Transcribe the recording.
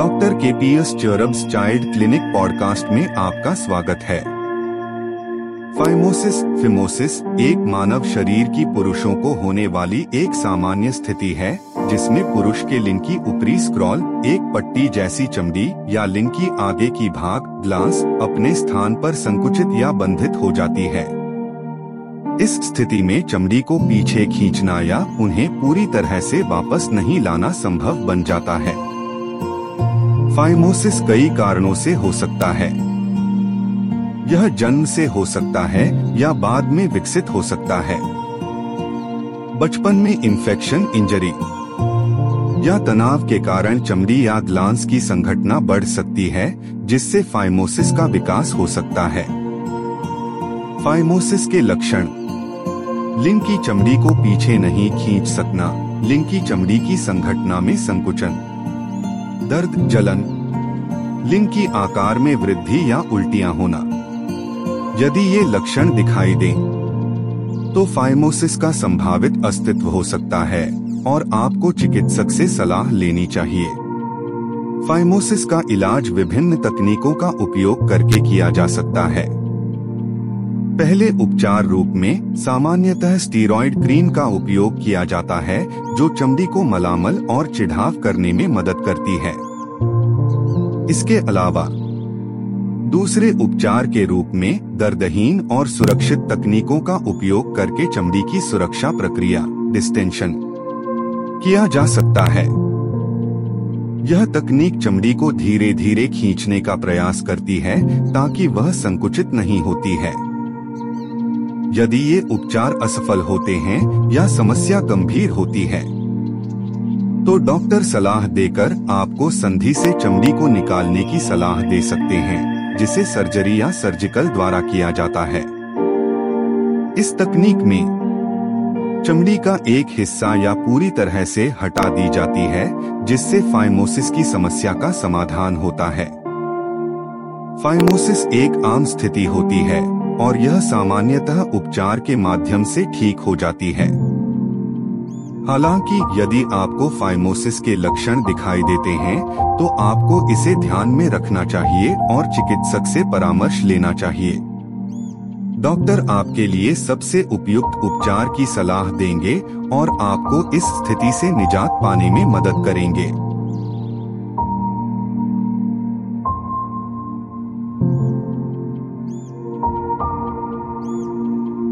Doctor K P S cherubs child clinic podcast में आपका स्वागत है। फाइमोसिस, फिमोसिस, एक मानव शरीर की पुरुषों को होने वाली एक सामान्य स्थिति है, जिसमें पुरुष के लिंग की ऊपरी स्क्रॉल एक पट्टी जैसी चमड़ी या लिंग की आगे की भाग ग्लास अपने स्थान पर संकुचित या बंधित हो जाती है। इस स्थिति में चमड़ी को पीछे खींचना या उन्हें पूरी तरह से वापस नहीं लाना संभव बन जाता है। फाइमोसिस कई कारणों से हो सकता है। यह जन्म से हो सकता है या बाद में विकसित हो सकता है। बचपन में इन्फेक्शन इंजरी या तनाव के कारण चमड़ी या ग्लांस की संघटना बढ़ सकती है, जिससे फाइमोसिस का विकास हो सकता है। फाइमोसिस के लक्षण लिंग की चमड़ी को पीछे नहीं खींच सकना, लिंग की चमड़ी की संघटना में संकुचन। दर्द, जलन, लिंग की आकार में वृद्धि या उल्टियाँ होना। यदि ये लक्षण दिखाई दें तो फाइमोसिस का संभावित अस्तित्व हो सकता है और आपको चिकित्सक से सलाह लेनी चाहिए। फाइमोसिस का इलाज विभिन्न तकनीकों का उपयोग करके किया जा सकता है। पहले उपचार रूप में सामान्यतः स्टीरॉयड क्रीम का उपयोग किया जाता है, जो चमड़ी को मलामल और चिढ़ाव करने में मदद करती है। इसके अलावा, दूसरे उपचार के रूप में दर्दहीन और सुरक्षित तकनीकों का उपयोग करके चमड़ी की सुरक्षा प्रक्रिया डिस्टेंशन किया जा सकता है। यह तकनीक चमड़ी को धीरे धीरे खींचने का प्रयास करती है, ताकि वह संकुचित नहीं होती है। यदि ये उपचार असफल होते हैं या समस्या गंभीर होती है तो डॉक्टर सलाह देकर आपको संधि से चमड़ी को निकालने की सलाह दे सकते हैं, जिसे सर्जरी या सर्जिकल द्वारा किया जाता है। इस तकनीक में चमड़ी का एक हिस्सा या पूरी तरह से हटा दी जाती है, जिससे फाइमोसिस की समस्या का समाधान होता है। फाइमोसिस एक आम स्थिति होती है। और यह सामान्यतः उपचार के माध्यम से ठीक हो जाती है। हालाँकि यदि आपको फाइमोसिस के लक्षण दिखाई देते हैं तो आपको इसे ध्यान में रखना चाहिए और चिकित्सक से परामर्श लेना चाहिए। डॉक्टर आपके लिए सबसे उपयुक्त उपचार की सलाह देंगे और आपको इस स्थिति से निजात पाने में मदद करेंगे।